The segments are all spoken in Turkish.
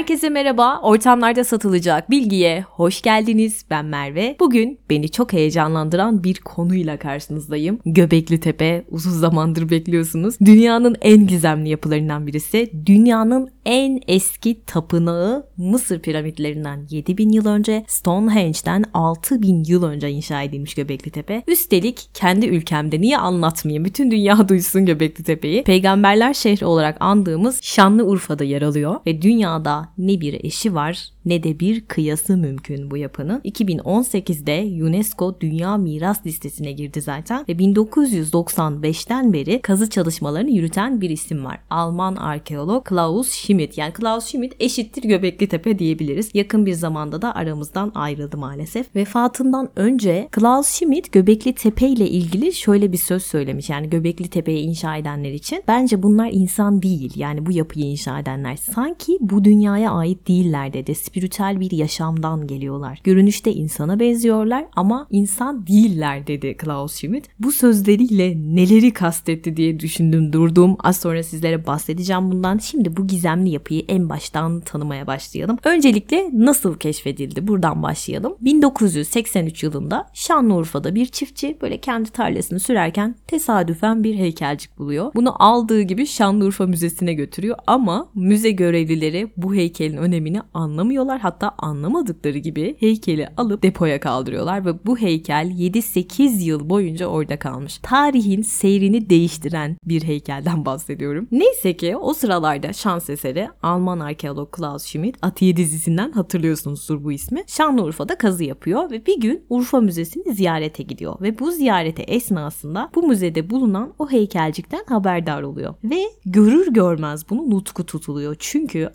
Herkese merhaba. Ortamlarda satılacak bilgiye hoş geldiniz. Ben Merve. Bugün beni çok heyecanlandıran bir konuyla karşınızdayım. Göbekli Tepe uzun zamandır bekliyorsunuz. Dünyanın en gizemli yapılarından birisi. Dünyanın en eski tapınağı Mısır piramitlerinden 7000 yıl önce, Stonehenge'den 6000 yıl önce inşa edilmiş Göbekli Tepe. Üstelik kendi ülkemde niye anlatmayayım? Bütün dünya duysun Göbekli Tepe'yi. Peygamberler şehri olarak andığımız Şanlıurfa'da yer alıyor ve dünyada ne bir eşi var ne de bir kıyası mümkün bu yapının. 2018'de UNESCO Dünya Miras Listesi'ne girdi zaten ve 1995'ten beri kazı çalışmalarını yürüten bir isim var. Alman arkeolog Klaus Schmidt. Yani Klaus Schmidt eşittir Göbekli Tepe diyebiliriz. Yakın bir zamanda da aramızdan ayrıldı maalesef. Vefatından önce Klaus Schmidt Göbekli Tepe ile ilgili şöyle bir söz söylemiş. Yani Göbekli Tepe'yi inşa edenler için. Bence bunlar insan değil. Yani bu yapıyı inşa edenler. Sanki bu dünyaya ait değiller dedi spiritüel bir yaşamdan geliyorlar. Görünüşte insana benziyorlar ama insan değiller dedi Klaus Schmidt. Bu sözleriyle neleri kastetti diye düşündüm durdum. Az sonra sizlere bahsedeceğim bundan. Şimdi bu gizemli yapıyı en baştan tanımaya başlayalım. Öncelikle nasıl keşfedildi? Buradan başlayalım. 1983 yılında Şanlıurfa'da bir çiftçi böyle kendi tarlasını sürerken tesadüfen bir heykelcik buluyor. Bunu aldığı gibi Şanlıurfa Müzesi'ne götürüyor ama müze görevlileri bu heykelin önemini anlamıyorlar. Hatta anlamadıkları gibi heykeli alıp depoya kaldırıyorlar ve bu heykel 7-8 yıl boyunca orada kalmış. Tarihin seyrini değiştiren bir heykelden bahsediyorum. Neyse ki o sıralarda şans eseri Alman arkeolog Klaus Schmidt Atiye dizisinden hatırlıyorsunuzdur bu ismi. Şanlıurfa'da kazı yapıyor ve bir gün Urfa Müzesi'ni ziyarete gidiyor ve bu ziyarete esnasında bu müzede bulunan o heykelcikten haberdar oluyor ve görür görmez bunu nutku tutuluyor. Çünkü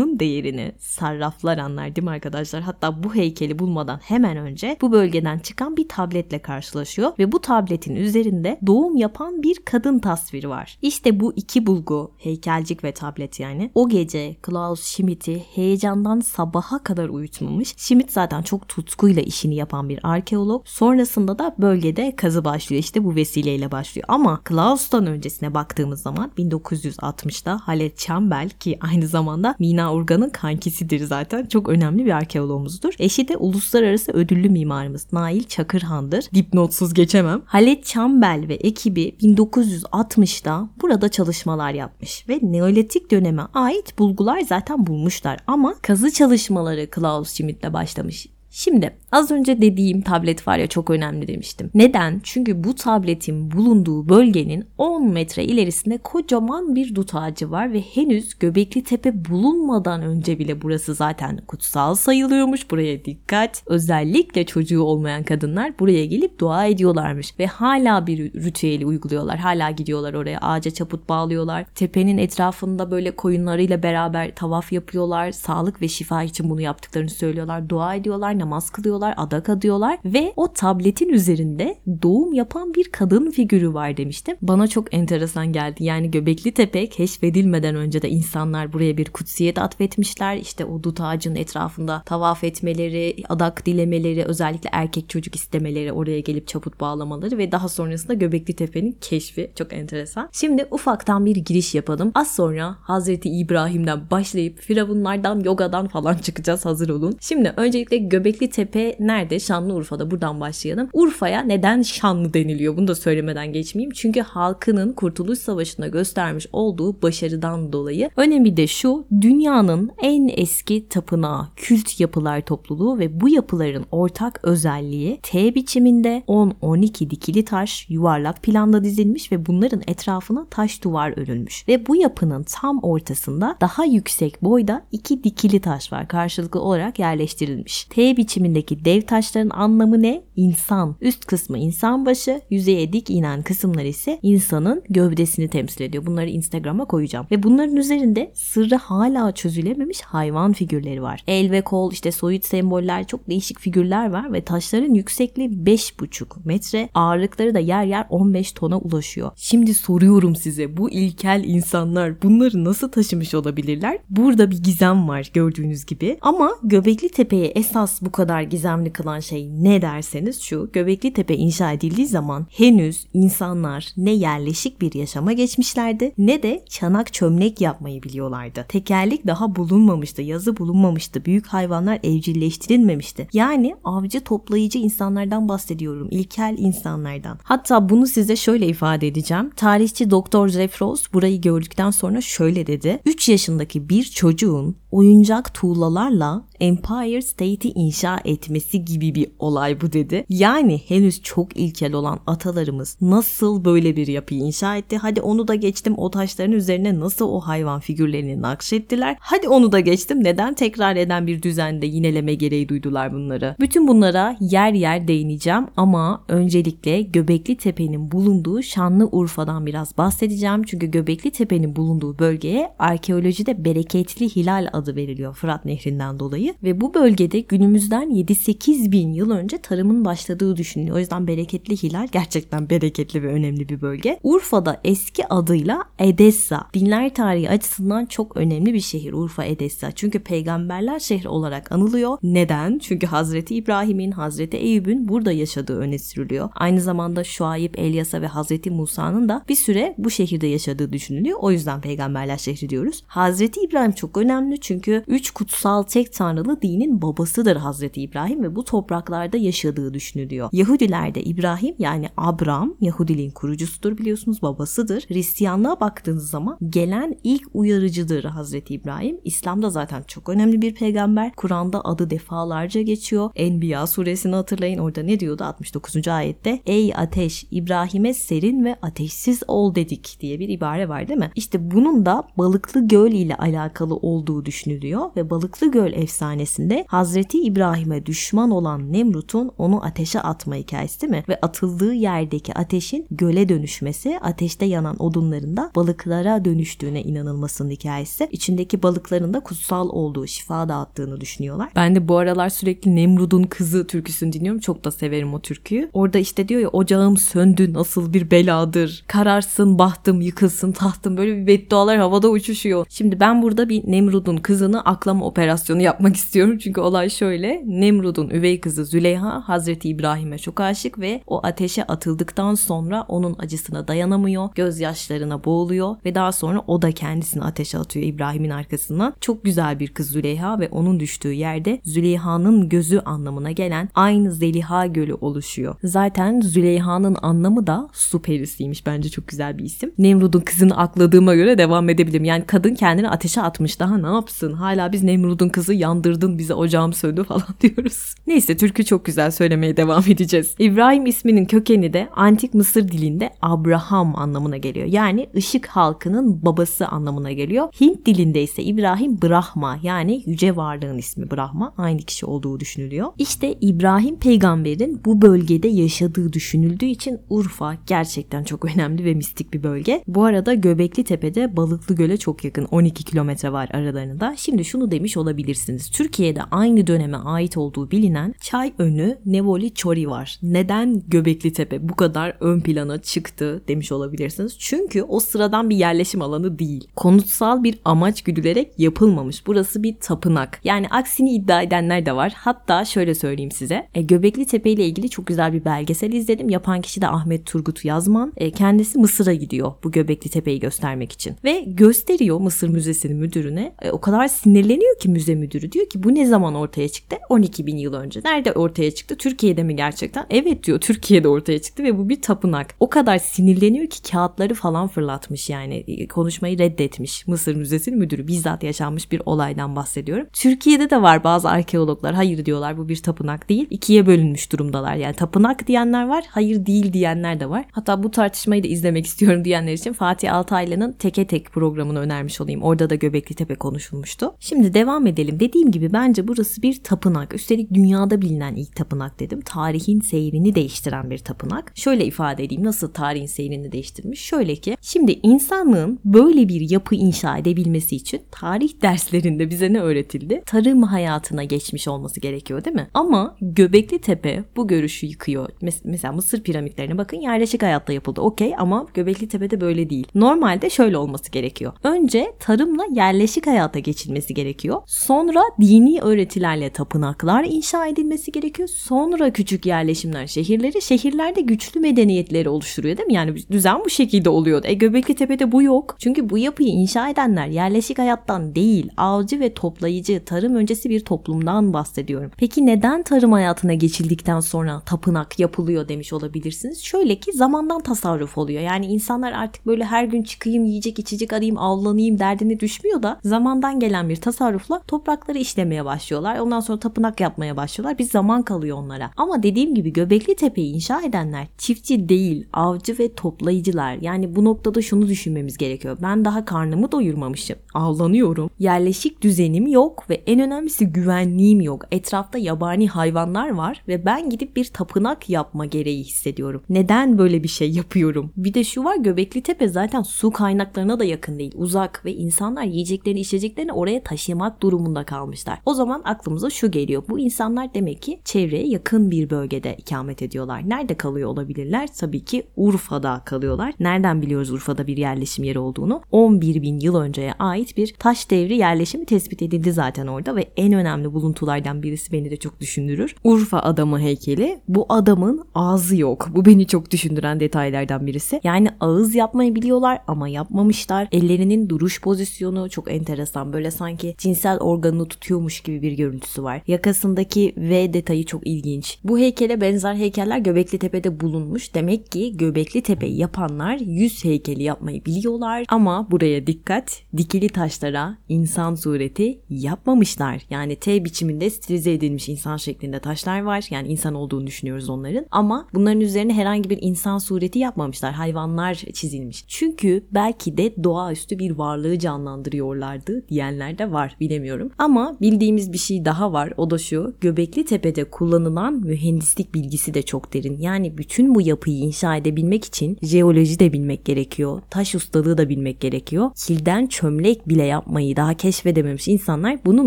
altının değerini sarraflar anlar değil mi arkadaşlar? Hatta bu heykeli bulmadan hemen önce bu bölgeden çıkan bir tabletle karşılaşıyor ve bu tabletin üzerinde doğum yapan bir kadın tasviri var. İşte bu iki bulgu, heykelcik ve tablet yani. O gece Klaus Schmidt'i heyecandan sabaha kadar uyutmamış. Schmidt zaten çok tutkuyla işini yapan bir arkeolog. Sonrasında da bölgede kazı başlıyor. İşte bu vesileyle başlıyor. Ama Klaus'tan öncesine baktığımız zaman 1960'da Halet Çambel ki aynı zamanda Mina Urgan'ın kankisidir zaten. Çok önemli bir arkeologumuzdur. Eşi de uluslararası ödüllü mimarımız Nail Çakırhan'dır. Dipnotsuz geçemem. Halet Çambel ve ekibi 1960'da burada çalışmalar yapmış ve Neolitik döneme ait bulgular zaten bulmuşlar ama kazı çalışmaları Klaus Schmidt'le başlamış. Şimdi az önce dediğim tablet var ya çok önemli demiştim. Neden? Çünkü bu tabletin bulunduğu bölgenin 10 metre ilerisinde kocaman bir dut ağacı var ve henüz Göbekli Tepe bulunmadan önce bile burası zaten kutsal sayılıyormuş. Buraya dikkat. Özellikle çocuğu olmayan kadınlar buraya gelip dua ediyorlarmış ve hala bir ritüeli uyguluyorlar. Hala gidiyorlar oraya ağaca çaput bağlıyorlar. Tepenin etrafında böyle koyunlarıyla beraber tavaf yapıyorlar. Sağlık ve şifa için bunu yaptıklarını söylüyorlar. Dua ediyorlar namaz kılıyorlar, adak adıyorlar ve o tabletin üzerinde doğum yapan bir kadın figürü var demiştim. Bana çok enteresan geldi. Yani Göbekli Tepe keşfedilmeden önce de insanlar buraya bir kutsiyet atfetmişler. İşte o dut ağacının etrafında tavaf etmeleri, adak dilemeleri, özellikle erkek çocuk istemeleri, oraya gelip çaput bağlamaları ve daha sonrasında Göbekli Tepe'nin keşfi. Çok enteresan. Şimdi ufaktan bir giriş yapalım. Az sonra Hazreti İbrahim'den başlayıp firavunlardan, yogadan falan çıkacağız. Hazır olun. Şimdi öncelikle Göbekli Göbekli Tepe nerede? Şanlıurfa'da. Buradan başlayalım. Urfa'ya neden Şanlı deniliyor? Bunu da söylemeden geçmeyeyim. Çünkü halkının Kurtuluş Savaşı'nda göstermiş olduğu başarıdan dolayı. Önemi de şu. Dünyanın en eski tapınağı, kült yapılar topluluğu ve bu yapıların ortak özelliği T biçiminde 10-12 dikili taş yuvarlak planda dizilmiş ve bunların etrafına taş duvar örülmüş. Ve bu yapının tam ortasında daha yüksek boyda iki dikili taş var karşılıklı olarak yerleştirilmiş. T biçimindeki dev taşların anlamı ne? İnsan. Üst kısmı insan başı, yüzeye dik inen kısımlar ise insanın gövdesini temsil ediyor. Bunları Instagram'a koyacağım. Ve bunların üzerinde sırrı hala çözülememiş hayvan figürleri var. El ve kol, işte soyut semboller, çok değişik figürler var ve taşların yüksekliği 5,5 metre, ağırlıkları da yer yer 15 tona ulaşıyor. Şimdi soruyorum size bu ilkel insanlar bunları nasıl taşımış olabilirler? Burada bir gizem var gördüğünüz gibi. Ama Göbekli Tepe'ye esas bu kadar gizemli kılan şey ne derseniz bilmediğiniz şu. Göbekli Tepe inşa edildiği zaman henüz insanlar ne yerleşik bir yaşama geçmişlerdi ne de çanak çömlek yapmayı biliyorlardı. Tekerlik daha bulunmamıştı, yazı bulunmamıştı. Büyük hayvanlar evcilleştirilmemişti. Yani avcı toplayıcı insanlardan bahsediyorum. İlkel insanlardan. Hatta bunu size şöyle ifade edeceğim. Tarihçi Doktor Jeff Ross burayı gördükten sonra şöyle dedi. 3 yaşındaki bir çocuğun oyuncak tuğlalarla Empire State'i inşa etmesi gibi bir olay bu dedi. Yani henüz çok ilkel olan atalarımız nasıl böyle bir yapıyı inşa etti? Hadi onu da geçtim o taşların üzerine nasıl o hayvan figürlerini nakşettiler? Hadi onu da geçtim neden tekrar eden bir düzende yineleme gereği duydular bunları? Bütün bunlara yer yer değineceğim ama öncelikle Göbekli Tepe'nin bulunduğu Şanlıurfa'dan biraz bahsedeceğim. Çünkü Göbekli Tepe'nin bulunduğu bölgeye arkeolojide bereketli hilal adı veriliyor Fırat Nehri'nden dolayı ve bu bölgede günümüzden 7-8 bin yıl önce tarımın başladığı düşünülüyor. O yüzden bereketli hilal gerçekten bereketli ve önemli bir bölge. Urfa'da eski adıyla Edessa. Dinler tarihi açısından çok önemli bir şehir Urfa Edessa. Çünkü peygamberler şehri olarak anılıyor. Neden? Çünkü Hazreti İbrahim'in, Hazreti Eyüp'ün burada yaşadığı öne sürülüyor. Aynı zamanda Şuayb, Elyas'a ve Hazreti Musa'nın da bir süre bu şehirde yaşadığı düşünülüyor. O yüzden peygamberler şehri diyoruz. Hazreti İbrahim çok önemli çünkü üç kutsal tek tanrılı dinin babasıdır Hazreti İbrahim ve bu topraklarda yaşadığı düşünülüyor. Yahudilerde İbrahim yani Abram Yahudiliğin kurucusudur biliyorsunuz babasıdır. Hristiyanlığa baktığınız zaman gelen ilk uyarıcıdır Hazreti İbrahim. İslam'da zaten çok önemli bir peygamber. Kur'an'da adı defalarca geçiyor. Enbiya suresini hatırlayın orada ne diyordu 69. ayette? Ey ateş İbrahim'e serin ve ateşsiz ol dedik diye bir ibare var değil mi? İşte bunun da Balıklı Göl ile alakalı olduğu düşünülüyor ve Balıklı Göl efsanesinde Hazreti İbrahim'e düşman olan Nemrut'un onu ateşe atma hikayesi değil mi? Ve atıldığı yerdeki ateşin göle dönüşmesi, ateşte yanan odunların da balıklara dönüştüğüne inanılmasının hikayesi. İçindeki balıkların da kutsal olduğu, şifa dağıttığını düşünüyorlar. Ben de bu aralar sürekli Nemrut'un kızı türküsünü dinliyorum. Çok da severim o türküyü. Orada işte diyor ya ocağım söndü nasıl bir beladır. Kararsın bahtım yıkılsın tahtım. Böyle bir beddualar havada uçuşuyor. Şimdi ben burada bir Nemrut'un kızını aklama operasyonu yapmak istiyorum. Çünkü olay şöyle. Nemrut'un üvey kızı Züleyha Hazreti İbrahim'e çok aşık ve o ateşe atıldıktan sonra onun acısına dayanamıyor. Gözyaşlarına boğuluyor ve daha sonra o da kendisini ateşe atıyor İbrahim'in arkasından. Çok güzel bir kız Züleyha ve onun düştüğü yerde Züleyha'nın gözü anlamına gelen aynı Zeliha Gölü oluşuyor. Zaten Züleyha'nın anlamı da su perisiymiş. Bence çok güzel bir isim. Nemrut'un kızını akladığıma göre devam edebilirim. Yani kadın kendini ateşe atmış. Daha ne yapsın? Hala biz Nemrut'un kızı yandırdın bize ocağım söndü falan diyoruz. Neyse türkü çok güzel söylemeye devam edeceğiz. İbrahim isminin kökeni de antik Mısır dilinde Abraham anlamına geliyor. Yani ışık halkının babası anlamına geliyor. Hint dilinde ise İbrahim Brahma yani yüce varlığın ismi Brahma aynı kişi olduğu düşünülüyor. İşte İbrahim peygamberin bu bölgede yaşadığı düşünüldüğü için Urfa gerçekten çok önemli ve mistik bir bölge. Bu arada Göbekli Tepe'de Balıklı Göl'e çok yakın 12 kilometre var aralarında. Şimdi şunu demiş olabilirsiniz. Türkiye'de aynı döneme ait olduğu bilinen Çay Önü Nevoli Çori var. Neden Göbekli Tepe bu kadar ön plana çıktı demiş olabilirsiniz. Çünkü o sıradan bir yerleşim alanı değil. Konutsal bir amaç güdülerek yapılmamış. Burası bir tapınak. Yani aksini iddia edenler de var. Hatta şöyle söyleyeyim size. E, Göbekli Tepe ile ilgili çok güzel bir belgesel izledim. Yapan kişi de Ahmet Turgut Yazman. E, kendisi Mısır'a gidiyor bu Göbekli Tepe'yi göstermek için. Ve gösteriyor Mısır Müzesi'nin müdürüne. E, o kadar sinirleniyor ki müze müdürü. Diyor ki bu ne zaman ortaya çıktı? 12 bin yıl önce. Nerede ortaya çıktı? Türkiye'de mi gerçekten? Evet diyor Türkiye'de ortaya çıktı ve bu bir tapınak. O kadar sinirleniyor ki kağıtları falan fırlatmış yani. E, konuşmayı reddetmiş Mısır Müzesi'nin müdürü. Bizzat yaşanmış bir olaydan bahsediyorum. Türkiye'de de var bazı arkeologlar. Hayır diyorlar bu bir tapınak değil. İkiye bölünmüş durumdalar. Yani tapınak diyenler var. Hayır değil diyenler de var. Hatta bu tartışmayı da izlemek istiyorum diyenler için Fatih Altaylı'nın Teke Tek programını önermiş olayım. Orada da Göbekli Tepe konuşulmuştu. Şimdi devam edelim. Dediğim gibi bence burası bir tapınak. Üstelik dünyada bilinen ilk tapınak dedim. Tarihin seyrini değiştiren bir tapınak. Şöyle ifade edeyim nasıl tarihin seyrini değiştirmiş. Şöyle ki şimdi insanlığın böyle bir yapı inşa edebilmesi için tarih derslerinde bize ne öğretildi? Tarım hayatına geçmiş olması gerekiyor değil mi? Ama Göbekli Tepe bu görüşü yıkıyor. Mes- mesela Mısır piramitlerine bakın yerleşik hayatta yapıldı. Okey ama Göbekli Tepe'de böyle değil. Normalde şöyle olması gerekiyor. Önce tarımla yerleşik hayata geçilmesi gerekiyor. Sonra dini öğretilerle tapınaklar inşa edilmesi gerekiyor. Sonra küçük yerleşimler şehirleri, şehirlerde güçlü medeniyetleri oluşturuyor değil mi? Yani düzen bu şekilde oluyordu. E Göbekli Tepe'de bu yok. Çünkü bu yapıyı inşa edenler yerleşik hayattan değil, avcı ve toplayıcı, tarım öncesi bir toplumdan bahsediyorum. Peki neden tarım hayatına geçildikten sonra tapınak yapılıyor demiş olabilirsiniz. Şöyle ki zamandan tasarruf oluyor. Yani insanlar artık böyle her gün çıkayım yiyecek içecek arayayım avlanayım derdine düşmüyor da zamandan gelen bir tasarrufla toprakları işlemeye başlıyorlar. Ondan sonra tapınak yapmaya başlıyorlar. Bir zaman kalıyor onlara. Ama dediğim gibi Göbekli Tepe'yi inşa edenler çiftçi değil, avcı ve toplayıcılar. Yani bu noktada şunu düşünmemiz gerekiyor. Ben daha karnımı doyurmamışım. Avlanıyorum. Yerleşik düzenim yok ve en önemlisi güvenliğim yok. Etrafta yabani hayvanlar var ve ben gidip bir tapınak yapma gereği hissediyorum. Neden böyle bir şey yapıyorum? Bir de şu var Göbekli Tepe zaten su kaynaklarına da yakın değil. Uzak ve insanlar yiyeceklerini içeceklerini oraya taşımak durumunda kalmışlar. O zaman aklımıza şu geliyor. Bu insanlar demek ki çevreye yakın bir bölgede ikamet ediyorlar. Nerede kalıyor olabilirler? Tabii ki Urfa'da kalıyorlar. Nereden biliyoruz Urfa'da bir yerleşim yeri olduğunu? 11 bin yıl önceye ait bir taş devri yerleşimi tespit edildi zaten orada ve en önemli buluntulardan birisi beni de çok düşündürür. Urfa adamı heykeli. Bu adamın ağzı yok. Bu beni çok düşündüren detaylardan birisi. Yani ağız yapmayı biliyorlar ama yapmamışlar. Ellerinin duruş pozisyonu çok enteresan. Böyle sanki cinsel organını tutuyormuş gibi bir görüntüsü var. Yakasındaki V detayı çok ilginç. Bu heykele benzer heykeller Göbekli Tepe'de bulunmuş. Demek ki Göbekli Tepe'yi yapanlar yüz heykeli yapmayı biliyorlar ama buraya dikkat dikili taşlara insan sureti yapmamışlar. Yani T biçiminde stilize edilmiş insan şeklinde taşlar var. Yani insan olduğunu düşünüyoruz onların. Ama bunların üzerine herhangi bir insan sureti yapmamışlar. Hayvanlar çizilmiş. Çünkü belki de doğaüstü bir varlığı canlandırıyorlardı diyenler de var bilemiyorum. Ama bildiğimiz bir şey daha var. O da şu. Göbekli Tepe'de kullanılan mühendislik bilgisi de çok derin. Yani bütün bu yapıyı inşa edebilmek için jeoloji de bilmek gerekiyor. Taş ustalığı da bilmek gerekiyor. Kilden çömlek bile yapmayı daha keşfedememiş insanlar bunu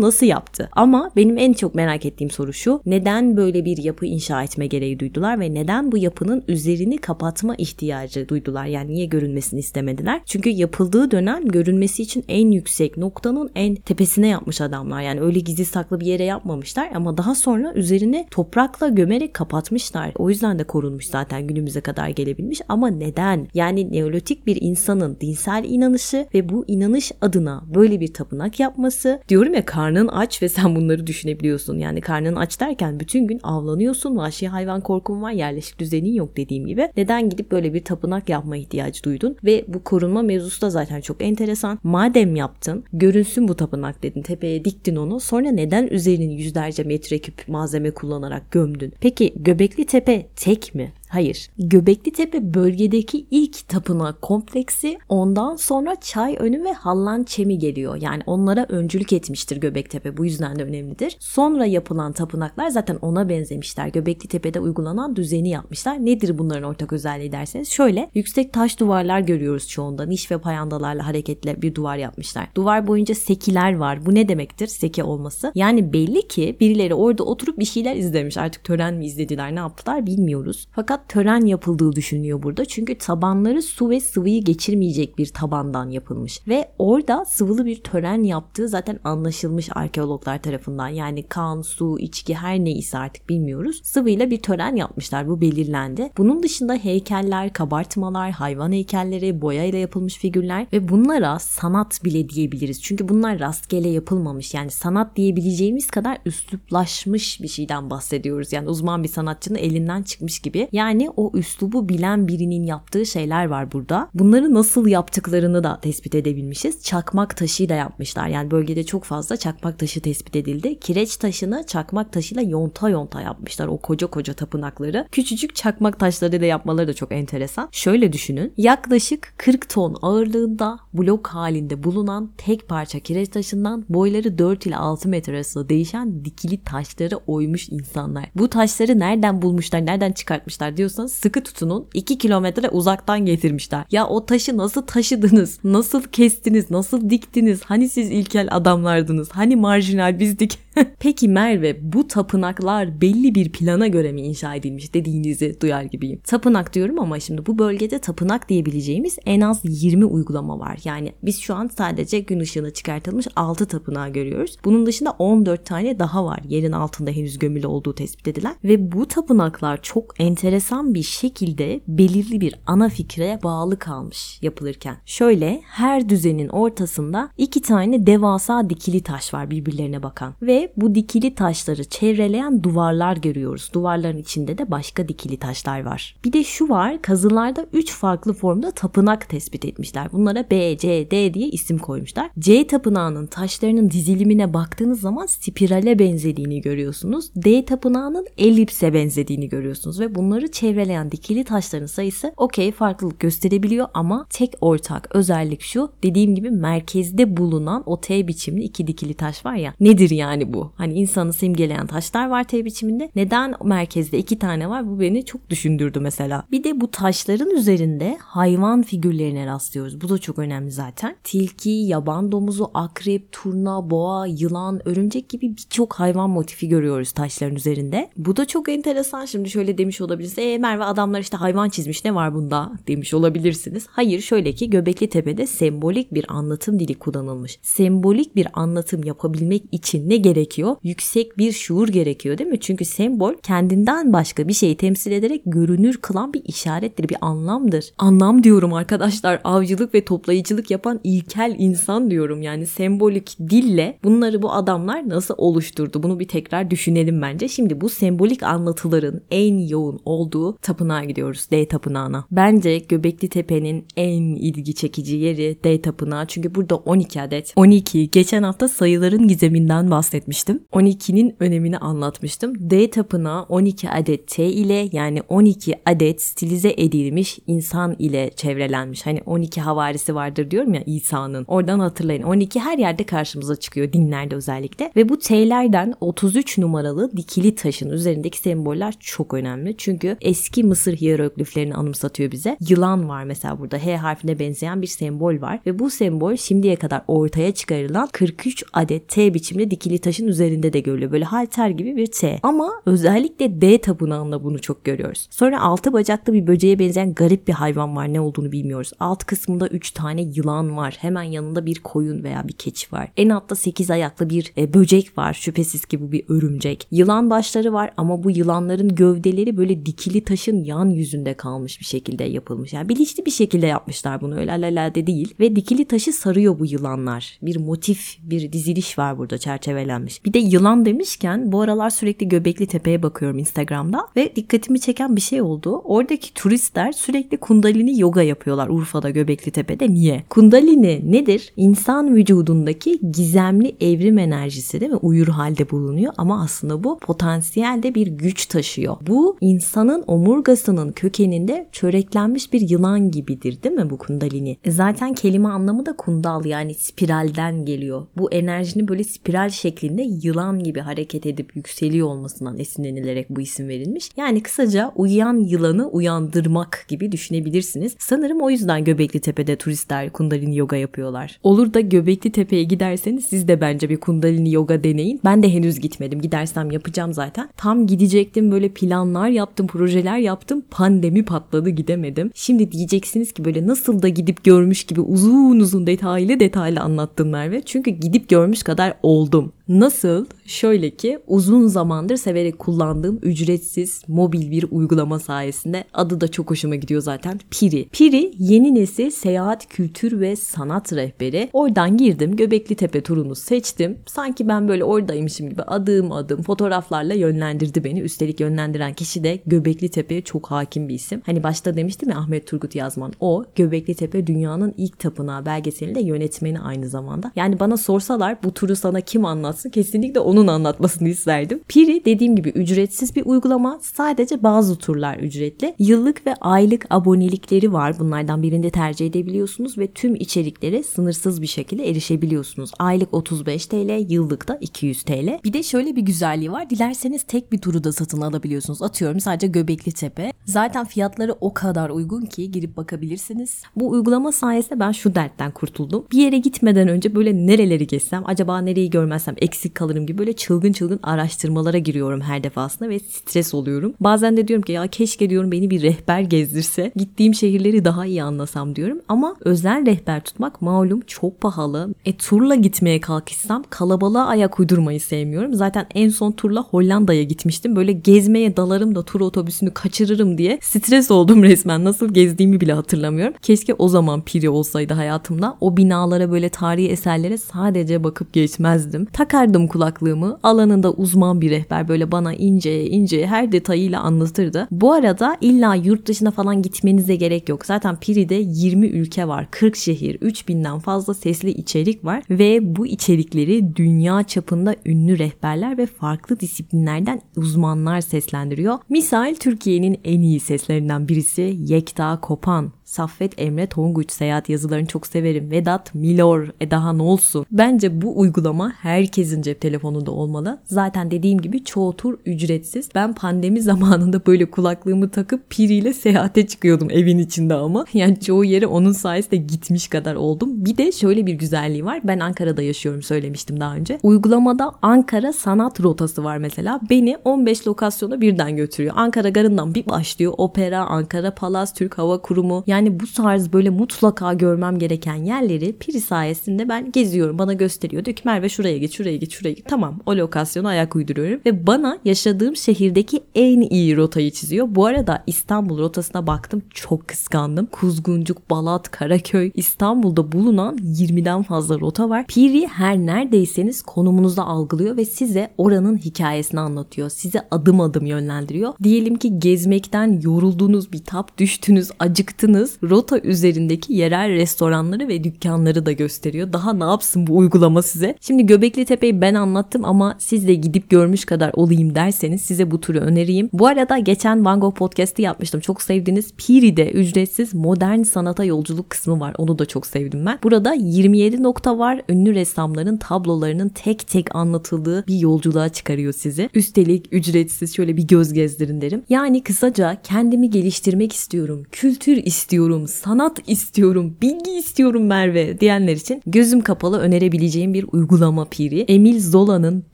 nasıl yaptı? Ama benim en çok merak ettiğim soru şu. Neden böyle bir yapı inşa etme gereği duydular ve neden bu yapının üzerini kapatma ihtiyacı duydular? Yani niye görünmesini istemediler? Çünkü yapıldığı dönem görünmesi için en yüksek noktanın en tepesine yapmış adamlar. Yani öyle gizli saklı bir yere yapmamışlar ama daha sonra üzerine toprakla gömerek kapatmışlar. O yüzden de korunmuş zaten günümüze kadar gelebilmiş ama neden? Yani neolitik bir insanın dinsel inanışı ve bu inanış adına böyle bir tapınak yapması diyorum ya karnın aç ve sen bunları düşünebiliyorsun. Yani karnın aç derken bütün gün avlanıyorsun. Vahşi hayvan korkun var. Yerleşik düzenin yok dediğim gibi. Neden gidip böyle bir tapınak yapma ihtiyacı duydun? Ve bu korunma mevzusu da zaten çok enteresan. Madem yaptın, görünsün bu tapınak dedin. Tepeye diktin onu. Sonra neden üzerinin yüzlerce metreküp malzeme kullanarak gömdün? Peki Göbekli Tepe tek mi? Hayır. Göbekli Tepe bölgedeki ilk tapınak kompleksi ondan sonra Çay Önü ve Hallan Çemi geliyor. Yani onlara öncülük etmiştir Göbektepe. Bu yüzden de önemlidir. Sonra yapılan tapınaklar zaten ona benzemişler. Göbekli Tepe'de uygulanan düzeni yapmışlar. Nedir bunların ortak özelliği derseniz şöyle yüksek taş duvarlar görüyoruz çoğunda. Niş ve payandalarla hareketle bir duvar yapmışlar. Duvar boyunca sekiler var. Bu ne demektir? Seke olması. Yani belli ki birileri orada oturup bir şeyler izlemiş. Artık tören mi izlediler ne yaptılar bilmiyoruz. Fakat tören yapıldığı düşünülüyor burada. Çünkü tabanları su ve sıvıyı geçirmeyecek bir tabandan yapılmış. Ve orada sıvılı bir tören yaptığı zaten anlaşılmış arkeologlar tarafından. Yani kan, su, içki her neyse artık bilmiyoruz. Sıvıyla bir tören yapmışlar. Bu belirlendi. Bunun dışında heykeller, kabartmalar, hayvan heykelleri, boyayla yapılmış figürler ve bunlara sanat bile diyebiliriz. Çünkü bunlar rastgele yapılmamış. Yani sanat diyebileceğimiz kadar üsluplaşmış bir şeyden bahsediyoruz. Yani uzman bir sanatçının elinden çıkmış gibi. Yani o üslubu bilen birinin yaptığı şeyler var burada. Bunları nasıl yaptıklarını da tespit edebilmişiz. Çakmak taşıyla yapmışlar. Yani bölgede çok fazla çakmak taşı tespit edildi. Kireç taşını çakmak taşıyla yonta yonta yapmışlar. O koca koca tapınakları. Küçücük çakmak taşlarıyla yapmaları da çok enteresan. Şöyle düşünün. Yaklaşık 40 ton ağırlığında blok halinde bulunan tek parça kireç taşından boyları 4 ile 6 metre arasında değişen dikili taşları oymuş insanlar. Bu taşları nereden bulmuşlar, nereden çıkartmışlar diyorsanız sıkı tutunun 2 kilometre uzaktan getirmişler. Ya o taşı nasıl taşıdınız? Nasıl kestiniz? Nasıl diktiniz? Hani siz ilkel adamlardınız? Hani marjinal bizdik? Peki Merve bu tapınaklar belli bir plana göre mi inşa edilmiş dediğinizi duyar gibiyim. Tapınak diyorum ama şimdi bu bölgede tapınak diyebileceğimiz en az 20 uygulama var. Yani biz şu an sadece gün ışığına çıkartılmış 6 tapınağı görüyoruz. Bunun dışında 14 tane daha var yerin altında henüz gömülü olduğu tespit edilen. Ve bu tapınaklar çok enteresan bir şekilde belirli bir ana fikre bağlı kalmış yapılırken. Şöyle her düzenin ortasında iki tane devasa dikili taş var birbirlerine bakan. Ve bu dikili taşları çevreleyen duvarlar görüyoruz. Duvarların içinde de başka dikili taşlar var. Bir de şu var kazılarda 3 farklı formda tapınak tespit etmişler. Bunlara B, C, D diye isim koymuşlar. C tapınağının taşlarının dizilimine baktığınız zaman spirale benzediğini görüyorsunuz. D tapınağının elipse benzediğini görüyorsunuz ve bunları çevreleyen dikili taşların sayısı okey farklılık gösterebiliyor ama tek ortak özellik şu dediğim gibi merkezde bulunan o T biçimli iki dikili taş var ya nedir yani bu? Hani insanı simgeleyen taşlar var T biçiminde. Neden merkezde iki tane var? Bu beni çok düşündürdü mesela. Bir de bu taşların üzerinde hayvan figürlerine rastlıyoruz. Bu da çok önemli zaten. Tilki, yaban domuzu, akrep, turna, boğa, yılan, örümcek gibi birçok hayvan motifi görüyoruz taşların üzerinde. Bu da çok enteresan. Şimdi şöyle demiş olabilirsiniz. E Merve adamlar işte hayvan çizmiş ne var bunda demiş olabilirsiniz. Hayır şöyle ki Göbekli Tepe'de sembolik bir anlatım dili kullanılmış. Sembolik bir anlatım yapabilmek için ne gerekiyor? Yüksek bir şuur gerekiyor değil mi? Çünkü sembol kendinden başka bir şeyi temsil ederek görünür kılan bir işarettir, bir anlamdır. Anlam diyorum arkadaşlar. Avcılık ve toplayıcılık yapan ilkel insan diyorum. Yani sembolik dille bunları bu adamlar nasıl oluşturdu? Bunu bir tekrar düşünelim bence. Şimdi bu sembolik anlatıların en yoğun olduğu tapınağa gidiyoruz. D tapınağına. Bence Göbekli Tepe'nin en ilgi çekici yeri D tapınağı. Çünkü burada 12 adet. 12. Geçen hafta sayıların gizeminden bahsetmiştim. 12'nin önemini anlatmıştım. D tapınağı 12 adet T ile yani 12 adet stilize edilmiş insan ile çevrelenmiş. Hani 12 havarisi vardır diyorum ya İsa'nın. Oradan hatırlayın. 12 her yerde karşımıza çıkıyor dinlerde özellikle. Ve bu T'lerden 33 numaralı dikili taşın üzerindeki semboller çok önemli. Çünkü eski Mısır hierogliflerini anımsatıyor bize. Yılan var mesela burada. H harfine benzeyen bir sembol var. Ve bu sembol şimdiye kadar ortaya çıkarılan 43 adet T biçimli dikili taşın üzerinde de görülüyor. Böyle halter gibi bir T. Ama özellikle D tapınağında bunu çok görüyoruz. Sonra altı bacaklı bir böceğe benzeyen garip bir hayvan var. Ne olduğunu bilmiyoruz. Alt kısmında 3 tane yılan var. Hemen yanında bir koyun veya bir keçi var. En altta 8 ayaklı bir e, böcek var. Şüphesiz ki bu bir örümcek. Yılan başları var ama bu yılanların gövdeleri böyle dikili taşın yan yüzünde kalmış bir şekilde yapılmış. Yani bilinçli bir şekilde yapmışlar bunu öyle alelade değil. Ve dikili taşı sarıyor bu yılanlar. Bir motif, bir diziliş var burada çerçevelenmiş. Bir de yılan demişken bu aralar sürekli Göbekli Tepe'ye bakıyorum Instagram'da ve dikkatimi çeken bir şey oldu. Oradaki turistler sürekli kundalini yoga yapıyorlar Urfa'da Göbekli Tepe'de. Niye? Kundalini nedir? İnsan vücudundaki gizemli evrim enerjisi değil mi? Uyur halde bulunuyor ama aslında bu potansiyelde bir güç taşıyor. Bu insanın omurgasının kökeninde çöreklenmiş bir yılan gibidir değil mi bu kundalini? E zaten kelime anlamı da kundal yani spiralden geliyor. Bu enerjinin böyle spiral şeklinde yılan gibi hareket edip yükseliyor olmasından esinlenilerek bu isim verilmiş. Yani kısaca uyuyan yılanı uyandırmak gibi düşünebilirsiniz. Sanırım o yüzden Göbekli Tepe'de turistler kundalini yoga yapıyorlar. Olur da Göbekli Tepe'ye giderseniz siz de bence bir kundalini yoga deneyin. Ben de henüz gitmedim. Gidersem yapacağım zaten. Tam gidecektim böyle planlar yaptım, projeler yaptım. Pandemi patladı gidemedim. Şimdi diyeceksiniz ki böyle nasıl da gidip görmüş gibi uzun uzun detaylı detaylı anlattım Merve. Çünkü gidip görmüş kadar oldum. Nasıl? Şöyle ki uzun zamandır severek kullandığım ücretsiz mobil bir uygulama sayesinde adı da çok hoşuma gidiyor zaten. Piri. Piri yeni nesil seyahat kültür ve sanat rehberi. Oradan girdim Göbekli Tepe turunu seçtim. Sanki ben böyle oradaymışım gibi adım adım fotoğraflarla yönlendirdi beni. Üstelik yönlendiren kişi de Göbekli Tepe'ye çok hakim bir isim. Hani başta demiştim ya Ahmet Turgut Yazman. O Göbekli Tepe dünyanın ilk tapınağı belgeselinde yönetmeni aynı zamanda. Yani bana sorsalar bu turu sana kim anlattı anlatsın. Kesinlikle onun anlatmasını isterdim. Piri dediğim gibi ücretsiz bir uygulama. Sadece bazı turlar ücretli. Yıllık ve aylık abonelikleri var. Bunlardan birini tercih edebiliyorsunuz ve tüm içeriklere sınırsız bir şekilde erişebiliyorsunuz. Aylık 35 TL, yıllık da 200 TL. Bir de şöyle bir güzelliği var. Dilerseniz tek bir turu da satın alabiliyorsunuz. Atıyorum sadece Göbekli Tepe. Zaten fiyatları o kadar uygun ki girip bakabilirsiniz. Bu uygulama sayesinde ben şu dertten kurtuldum. Bir yere gitmeden önce böyle nereleri gezsem, acaba nereyi görmezsem eksik kalırım gibi böyle çılgın çılgın araştırmalara giriyorum her defasında ve stres oluyorum. Bazen de diyorum ki ya keşke diyorum beni bir rehber gezdirse. Gittiğim şehirleri daha iyi anlasam diyorum. Ama özel rehber tutmak malum çok pahalı. E turla gitmeye kalkışsam kalabalığa ayak uydurmayı sevmiyorum. Zaten en son turla Hollanda'ya gitmiştim. Böyle gezmeye dalarım da tur otobüsünü kaçırırım diye stres oldum resmen. Nasıl gezdiğimi bile hatırlamıyorum. Keşke o zaman piri olsaydı hayatımda. O binalara böyle tarihi eserlere sadece bakıp geçmezdim. Takardım kulaklığımı. Alanında uzman bir rehber böyle bana ince ince her detayıyla anlatırdı. Bu arada illa yurt dışına falan gitmenize gerek yok. Zaten Piri'de 20 ülke var. 40 şehir, 3000'den fazla sesli içerik var ve bu içerikleri dünya çapında ünlü rehberler ve farklı disiplinlerden uzmanlar seslendiriyor. Misal Türkiye'nin en iyi seslerinden birisi Yekta Kopan. Saffet Emre Tonguç seyahat yazılarını çok severim. Vedat Milor, e daha ne olsun. Bence bu uygulama herkesin cep telefonunda olmalı. Zaten dediğim gibi çoğu tur ücretsiz. Ben pandemi zamanında böyle kulaklığımı takıp piriyle seyahate çıkıyordum evin içinde ama. Yani çoğu yere onun sayesinde gitmiş kadar oldum. Bir de şöyle bir güzelliği var. Ben Ankara'da yaşıyorum söylemiştim daha önce. Uygulamada Ankara sanat rotası var mesela. Beni 15 lokasyona birden götürüyor. Ankara garından bir başlıyor. Opera, Ankara Palas, Türk Hava Kurumu. Yani bu tarz böyle mutlaka görmem gereken yerleri Piri sayesinde ben geziyorum. Bana gösteriyor. Diyor ki Merve şuraya git, şuraya git, şuraya git. Tamam o lokasyona ayak uyduruyorum. Ve bana yaşadığım şehirdeki en iyi rotayı çiziyor. Bu arada İstanbul rotasına baktım. Çok kıskandım. Kuzguncuk, Balat, Karaköy, İstanbul'da bulunan 20'den fazla rota var. Piri her neredeyseniz konumunuzda algılıyor ve size oranın hikayesini anlatıyor. Size adım adım yönlendiriyor. Diyelim ki gezmekten yoruldunuz, bir tap düştünüz, acıktınız. Rota üzerindeki yerel restoranları ve dükkanları da gösteriyor. Daha ne yapsın bu uygulama size? Şimdi Göbekli Tepe'yi ben anlattım ama siz de gidip görmüş kadar olayım derseniz size bu turu önereyim. Bu arada geçen Van Gogh podcast'i yapmıştım. Çok sevdiğiniz Piri'de ücretsiz modern sanata yolculuk kısmı var. Onu da çok sevdim ben. Burada 27 nokta var. Ünlü ressamların tablolarının tek tek anlatıldığı bir yolculuğa çıkarıyor sizi. Üstelik ücretsiz şöyle bir göz gezdirin derim. Yani kısaca kendimi geliştirmek istiyorum. Kültür istiyorum. Sanat istiyorum. Bilgi istiyorum Merve diyenler için gözüm kapalı önerebileceğim bir uygulama piri. Emil Zola'nın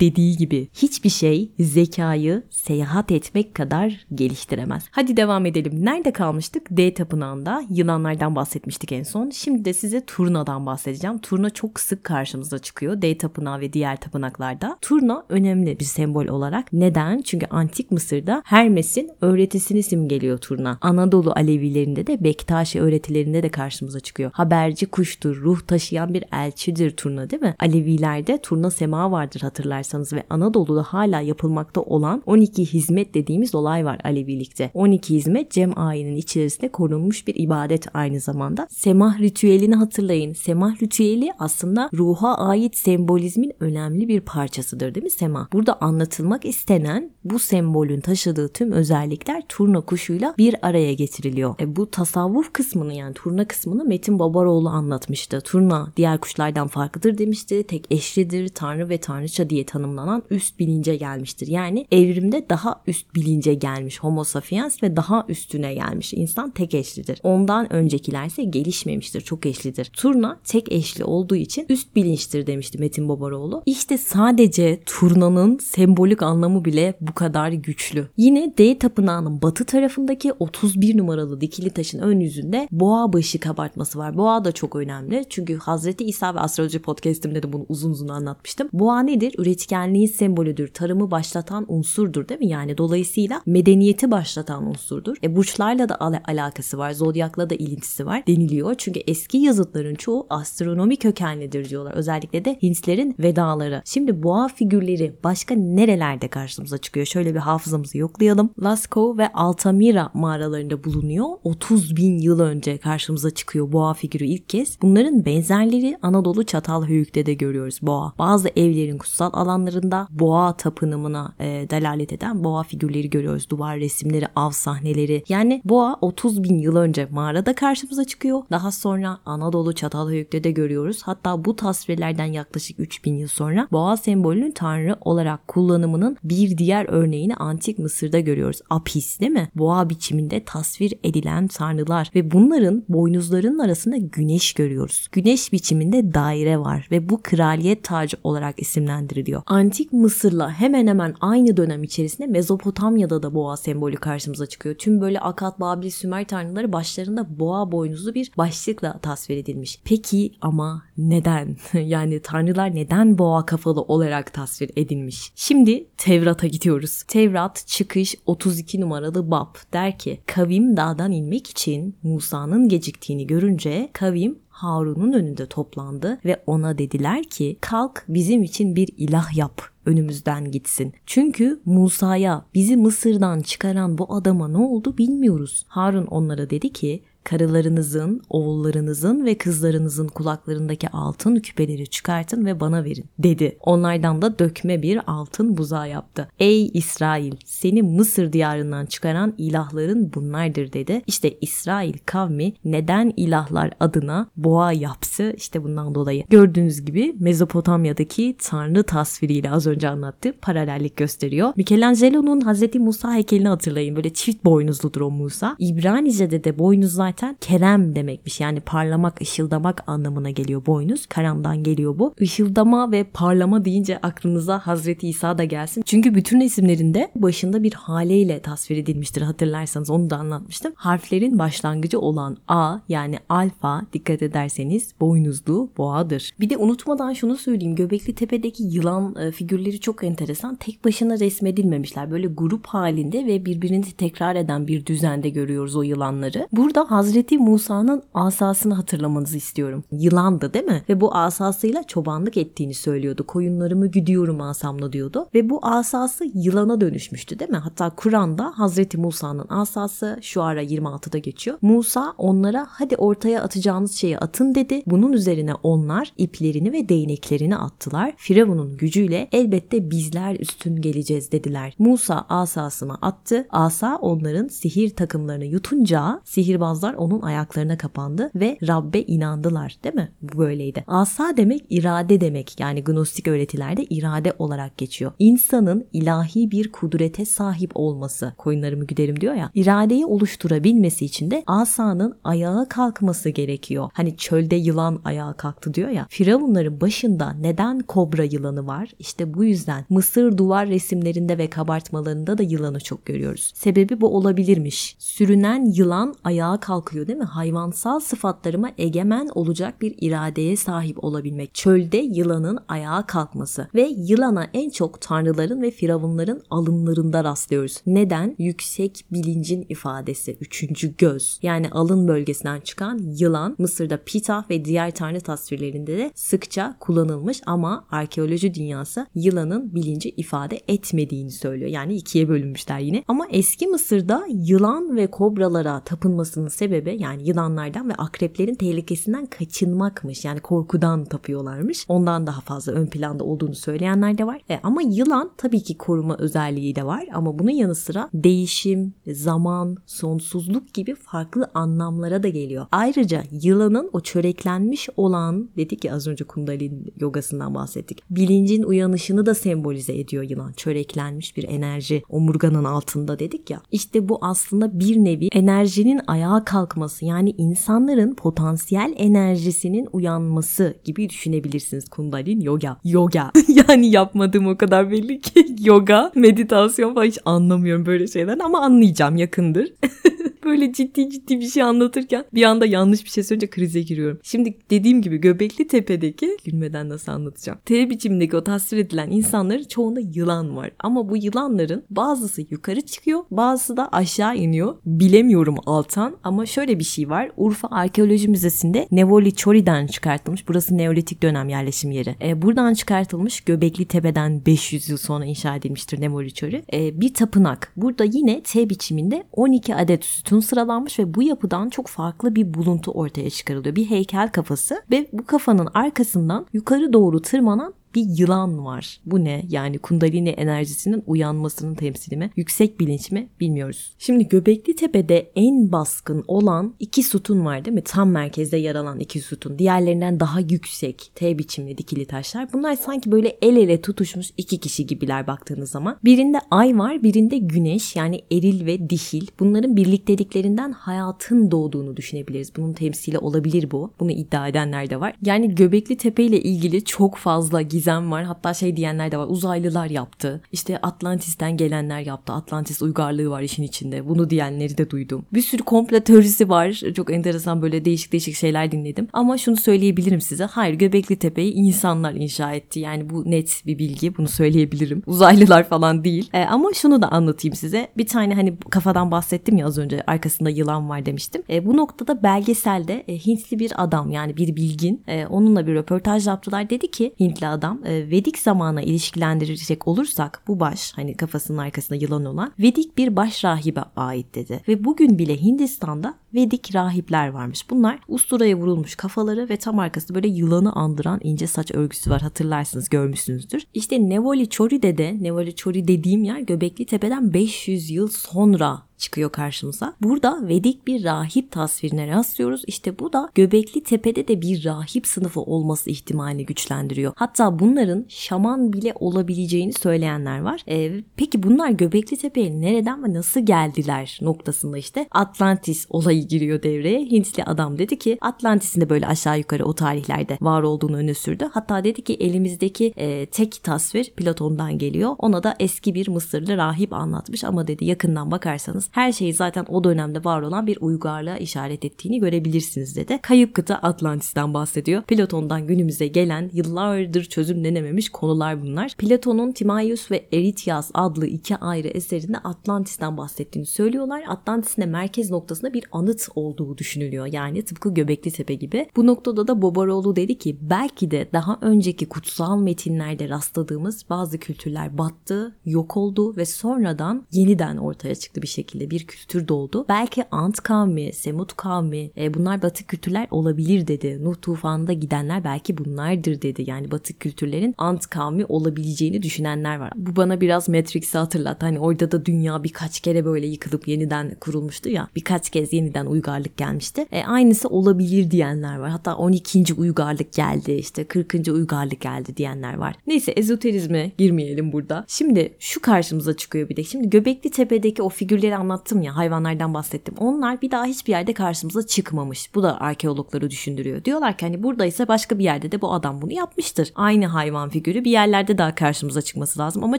dediği gibi hiçbir şey zekayı seyahat etmek kadar geliştiremez. Hadi devam edelim. Nerede kalmıştık? D tapınağında yılanlardan bahsetmiştik en son. Şimdi de size Turna'dan bahsedeceğim. Turna çok sık karşımıza çıkıyor. D tapınağı ve diğer tapınaklarda. Turna önemli bir sembol olarak. Neden? Çünkü antik Mısır'da Hermes'in öğretisini simgeliyor Turna. Anadolu Alevilerinde de Bektaşi öğretilerinde de karşımıza çıkıyor. Haberci kuştur, ruh taşıyan bir elçidir Turna değil mi? Alevilerde Turna sema vardır hatırlarsanız ve Anadolu'da hala yapılmakta olan 12 hizmet dediğimiz olay var Alevilikte. 12 hizmet cem ayinin içerisinde korunmuş bir ibadet aynı zamanda. Semah ritüelini hatırlayın. Semah ritüeli aslında ruha ait sembolizmin önemli bir parçasıdır değil mi semah? Burada anlatılmak istenen bu sembolün taşıdığı tüm özellikler turna kuşuyla bir araya getiriliyor. E bu tasavvuf kısmını yani turna kısmını Metin Babaroğlu anlatmıştı. Turna diğer kuşlardan farklıdır demişti. Tek eşlidir, tanrı ve tanrıça diye tanımlanan üst bilince gelmiştir. Yani evrimde daha üst bilince gelmiş homo sapiens ve daha üstüne gelmiş. İnsan tek eşlidir. Ondan öncekiler ise gelişmemiştir, çok eşlidir. Turna tek eşli olduğu için üst bilinçtir demişti Metin Babaroğlu. İşte sadece turnanın sembolik anlamı bile bu kadar güçlü. Yine D tapınağının batı tarafındaki 31 numaralı dikili taşın ön yüzünde boğa başı kabartması var. Boğa da çok önemli. Çünkü Hazreti İsa ve Astroloji podcastimde de bunu uzun uzun anlatmıştım. Boğa nedir? Üretkenliğin sembolüdür. Tarımı başlatan unsurdur değil mi? Yani dolayısıyla medeniyeti başlatan unsurdur. E burçlarla da al- alakası var. Zodyakla da ilintisi var deniliyor. Çünkü eski yazıtların çoğu astronomi kökenlidir diyorlar. Özellikle de Hintlerin vedaları. Şimdi boğa figürleri başka nerelerde karşımıza çıkıyor? Şöyle bir hafızamızı yoklayalım. Lascaux ve Altamira mağaralarında bulunuyor. 30 bin yıl önce karşımıza çıkıyor boğa figürü ilk kez. Bunların benzerleri Anadolu Çatalhöyük'te de görüyoruz boğa. Bazı evlerin kutsal alanlarında boğa tapınımına e, delalet eden boğa figürleri görüyoruz. Duvar resimleri, av sahneleri. Yani boğa 30 bin yıl önce mağarada karşımıza çıkıyor. Daha sonra Anadolu Çatalhöyük'te de görüyoruz. Hatta bu tasvirlerden yaklaşık 3000 yıl sonra boğa sembolünün tanrı olarak kullanımının bir diğer örneğini antik Mısır'da görüyoruz. Apis değil mi? Boğa biçiminde tasvir edilen tanrılar. Ve bunların boynuzlarının arasında güneş görüyoruz. Güneş biçiminde daire var ve bu kraliyet tacı olarak isimlendiriliyor. Antik Mısır'la hemen hemen aynı dönem içerisinde Mezopotamya'da da boğa sembolü karşımıza çıkıyor. Tüm böyle Akat, Babil, Sümer tanrıları başlarında boğa boynuzlu bir başlıkla tasvir edilmiş. Peki ama neden? yani tanrılar neden boğa kafalı olarak tasvir edilmiş? Şimdi Tevrat'a gidiyoruz. Tevrat çıkış 32 numaralı bab der ki kavim dağdan inmek için Musa'nın geciktiğini görünce kavim Harun'un önünde toplandı ve ona dediler ki kalk bizim için bir ilah yap önümüzden gitsin. Çünkü Musa'ya bizi Mısır'dan çıkaran bu adama ne oldu bilmiyoruz. Harun onlara dedi ki karılarınızın, oğullarınızın ve kızlarınızın kulaklarındaki altın küpeleri çıkartın ve bana verin dedi. Onlardan da dökme bir altın buzağı yaptı. Ey İsrail seni Mısır diyarından çıkaran ilahların bunlardır dedi. İşte İsrail kavmi neden ilahlar adına boğa yapsı işte bundan dolayı. Gördüğünüz gibi Mezopotamya'daki tanrı tasviriyle az önce anlattı paralellik gösteriyor. Michelangelo'nun Hazreti Musa heykelini hatırlayın. Böyle çift boynuzludur o Musa. İbranice'de de boynuz zaten kerem demekmiş. Yani parlamak, ışıldamak anlamına geliyor boynuz. Karamdan geliyor bu. Işıldama ve parlama deyince aklınıza Hazreti İsa da gelsin. Çünkü bütün resimlerinde başında bir haleyle tasvir edilmiştir hatırlarsanız onu da anlatmıştım. Harflerin başlangıcı olan A yani alfa dikkat ederseniz boynuzlu boğadır. Bir de unutmadan şunu söyleyeyim. Göbekli Tepe'deki yılan e, figürleri çok enteresan. Tek başına resmedilmemişler. Böyle grup halinde ve birbirini tekrar eden bir düzende görüyoruz o yılanları. Burada Hazreti Musa'nın asasını hatırlamanızı istiyorum. Yılandı değil mi? Ve bu asasıyla çobanlık ettiğini söylüyordu. Koyunlarımı güdüyorum asamla diyordu. Ve bu asası yılana dönüşmüştü değil mi? Hatta Kur'an'da Hazreti Musa'nın asası şu ara 26'da geçiyor. Musa onlara hadi ortaya atacağınız şeyi atın dedi. Bunun üzerine onlar iplerini ve değneklerini attılar. Firavun'un gücüyle elbette bizler üstün geleceğiz dediler. Musa asasını attı. Asa onların sihir takımlarını yutunca sihirbazlar onun ayaklarına kapandı ve Rabbe inandılar değil mi? Bu böyleydi. Asa demek irade demek yani gnostik öğretilerde irade olarak geçiyor. İnsanın ilahi bir kudrete sahip olması koyunlarımı güderim diyor ya iradeyi oluşturabilmesi için de asanın ayağa kalkması gerekiyor. Hani çölde yılan ayağa kalktı diyor ya. Firavunların başında neden kobra yılanı var? İşte bu yüzden Mısır duvar resimlerinde ve kabartmalarında da yılanı çok görüyoruz. Sebebi bu olabilirmiş. Sürünen yılan ayağa kalkıyor değil mi? Hayvansal sıfatlarıma egemen olacak bir iradeye sahip olabilmek. Çölde yılanın ayağa kalkması ve yılana en çok tanrıların ve firavunların alınlarında rastlıyoruz. Neden? Yüksek bilincin ifadesi. Üçüncü göz. Yani alın bölgesinden çıkan yılan Mısır'da Ptah ve diğer tanrı tasvirlerinde de sıkça kullanılmış ama arkeoloji dünyası yılanın bilinci ifade etmediğini söylüyor. Yani ikiye bölünmüşler yine. Ama eski Mısır'da yılan ve kobralara tapınmasının sebebi yani yılanlardan ve akreplerin tehlikesinden kaçınmakmış. Yani korkudan tapıyorlarmış. Ondan daha fazla ön planda olduğunu söyleyenler de var. E, ama yılan tabii ki koruma özelliği de var ama bunun yanı sıra değişim, zaman, sonsuzluk gibi farklı anlamlara da geliyor. Ayrıca yılanın o çöreklenmiş olan dedik ya az önce kundalini yogasından bahsettik. Bilincin uyanışını da sembolize ediyor yılan. Çöreklenmiş bir enerji omurganın altında dedik ya. İşte bu aslında bir nevi enerjinin ayağa kalkması yani insanların potansiyel enerjisinin uyanması gibi düşünebilirsiniz kundalin yoga. Yoga. yani yapmadığım o kadar belli ki yoga, meditasyon falan hiç anlamıyorum böyle şeyler ama anlayacağım yakındır. böyle ciddi ciddi bir şey anlatırken bir anda yanlış bir şey söyleyince krize giriyorum. Şimdi dediğim gibi Göbekli Tepe'deki gülmeden nasıl anlatacağım. T biçimindeki o tasvir edilen insanların çoğunda yılan var. Ama bu yılanların bazısı yukarı çıkıyor bazısı da aşağı iniyor. Bilemiyorum altan ama şöyle bir şey var. Urfa Arkeoloji Müzesi'nde Nevoli Çori'den çıkartılmış. Burası Neolitik dönem yerleşim yeri. E, buradan çıkartılmış Göbekli Tepe'den 500 yıl sonra inşa edilmiştir Nevoli Çori. E, bir tapınak. Burada yine T biçiminde 12 adet sütun sıralanmış ve bu yapıdan çok farklı bir buluntu ortaya çıkarılıyor. Bir heykel kafası ve bu kafanın arkasından yukarı doğru tırmanan bir yılan var. Bu ne? Yani kundalini enerjisinin uyanmasının temsili mi? Yüksek bilinç mi? Bilmiyoruz. Şimdi Göbekli Tepe'de en baskın olan iki sütun var değil mi? Tam merkezde yer alan iki sütun. Diğerlerinden daha yüksek T biçimli dikili taşlar. Bunlar sanki böyle el ele tutuşmuş iki kişi gibiler baktığınız zaman. Birinde ay var, birinde güneş yani eril ve dişil. Bunların birlikteliklerinden hayatın doğduğunu düşünebiliriz. Bunun temsili olabilir bu. Bunu iddia edenler de var. Yani Göbekli Tepe ile ilgili çok fazla gizem var. Hatta şey diyenler de var. Uzaylılar yaptı. İşte Atlantis'ten gelenler yaptı. Atlantis uygarlığı var işin içinde. Bunu diyenleri de duydum. Bir sürü komplo teorisi var. Çok enteresan böyle değişik değişik şeyler dinledim. Ama şunu söyleyebilirim size. Hayır Göbekli Tepe'yi insanlar inşa etti. Yani bu net bir bilgi. Bunu söyleyebilirim. Uzaylılar falan değil. E, ama şunu da anlatayım size. Bir tane hani kafadan bahsettim ya az önce arkasında yılan var demiştim. E, bu noktada belgeselde e, Hintli bir adam yani bir bilgin e, onunla bir röportaj yaptılar. Dedi ki Hintli adam e, Vedik zamana ilişkilendirecek olursak bu baş hani kafasının arkasında yılan olan Vedik bir baş rahibe ait dedi. Ve bugün bile Hindistan'da Vedik rahipler varmış. Bunlar usturaya vurulmuş kafaları ve tam arkasında böyle yılanı andıran ince saç örgüsü var. Hatırlarsınız görmüşsünüzdür. İşte Nevoli Chori'de de Nevoli Chori dediğim yer Göbekli Tepe'den 500 yıl sonra çıkıyor karşımıza. Burada Vedik bir rahip tasvirine rastlıyoruz. İşte bu da Göbekli Tepe'de de bir rahip sınıfı olması ihtimalini güçlendiriyor. Hatta bunların şaman bile olabileceğini söyleyenler var. Ee, peki bunlar Göbekli Tepe'ye nereden ve nasıl geldiler noktasında işte Atlantis olayı giriyor devreye. Hintli adam dedi ki Atlantis'in de böyle aşağı yukarı o tarihlerde var olduğunu öne sürdü. Hatta dedi ki elimizdeki e, tek tasvir Platon'dan geliyor. Ona da eski bir Mısırlı rahip anlatmış ama dedi yakından bakarsanız her şeyi zaten o dönemde var olan bir uygarlığa işaret ettiğini görebilirsiniz dedi. Kayıp kıta Atlantis'ten bahsediyor. Platon'dan günümüze gelen yıllardır çözümlenememiş konular bunlar. Platon'un Timaios ve Eritias adlı iki ayrı eserinde Atlantis'ten bahsettiğini söylüyorlar. Atlantis'in de merkez noktasında bir anıt olduğu düşünülüyor. Yani tıpkı Göbekli Tepe gibi. Bu noktada da Bobaroğlu dedi ki belki de daha önceki kutsal metinlerde rastladığımız bazı kültürler battı, yok oldu ve sonradan yeniden ortaya çıktı bir şekilde bir kültür doğdu. Belki Ant kavmi, Semut kavmi e, bunlar batık kültürler olabilir dedi. Nuh tufanında gidenler belki bunlardır dedi. Yani batık kültürlerin Ant kavmi olabileceğini düşünenler var. Bu bana biraz Matrix'i hatırlattı. Hani orada da dünya birkaç kere böyle yıkılıp yeniden kurulmuştu ya. Birkaç kez yeniden uygarlık gelmişti. E, aynısı olabilir diyenler var. Hatta 12. uygarlık geldi işte 40. uygarlık geldi diyenler var. Neyse ezoterizme girmeyelim burada. Şimdi şu karşımıza çıkıyor bir de. Şimdi Göbekli Tepe'deki o figürleri anlattım ya hayvanlardan bahsettim. Onlar bir daha hiçbir yerde karşımıza çıkmamış. Bu da arkeologları düşündürüyor. Diyorlar ki hani buradaysa başka bir yerde de bu adam bunu yapmıştır. Aynı hayvan figürü bir yerlerde daha karşımıza çıkması lazım ama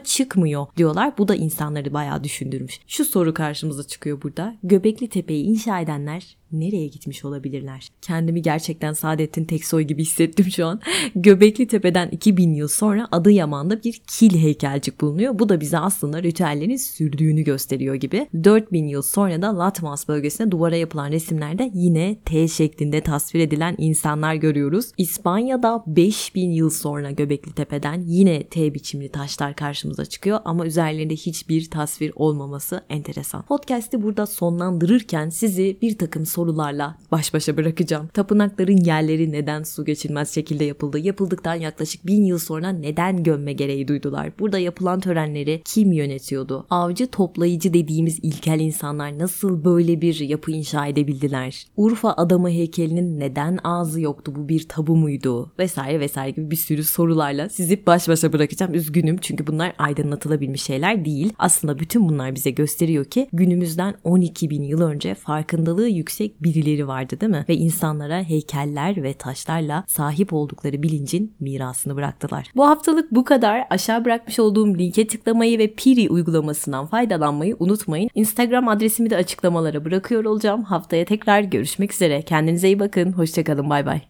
çıkmıyor diyorlar. Bu da insanları bayağı düşündürmüş. Şu soru karşımıza çıkıyor burada. Göbekli Tepe'yi inşa edenler nereye gitmiş olabilirler? Kendimi gerçekten Saadettin Teksoy gibi hissettim şu an. Göbekli Tepe'den 2000 yıl sonra Adıyaman'da bir kil heykelcik bulunuyor. Bu da bize aslında ritüellerin sürdüğünü gösteriyor gibi. 4000 yıl sonra da Latmas bölgesine duvara yapılan resimlerde yine T şeklinde tasvir edilen insanlar görüyoruz. İspanya'da 5000 yıl sonra Göbekli Tepe'den yine T biçimli taşlar karşımıza çıkıyor ama üzerlerinde hiçbir tasvir olmaması enteresan. Podcast'i burada sonlandırırken sizi bir takım sorularla baş başa bırakacağım. Tapınakların yerleri neden su geçirmez şekilde yapıldı? Yapıldıktan yaklaşık bin yıl sonra neden gömme gereği duydular? Burada yapılan törenleri kim yönetiyordu? Avcı toplayıcı dediğimiz ilkel insanlar nasıl böyle bir yapı inşa edebildiler? Urfa adamı heykelinin neden ağzı yoktu? Bu bir tabu muydu? Vesaire vesaire gibi bir sürü sorularla sizi baş başa bırakacağım. Üzgünüm çünkü bunlar aydınlatılabilmiş şeyler değil. Aslında bütün bunlar bize gösteriyor ki günümüzden 12 bin yıl önce farkındalığı yüksek birileri vardı değil mi? Ve insanlara heykeller ve taşlarla sahip oldukları bilincin mirasını bıraktılar. Bu haftalık bu kadar. Aşağı bırakmış olduğum linke tıklamayı ve Piri uygulamasından faydalanmayı unutmayın. Instagram adresimi de açıklamalara bırakıyor olacağım. Haftaya tekrar görüşmek üzere. Kendinize iyi bakın. Hoşçakalın. Bay bay.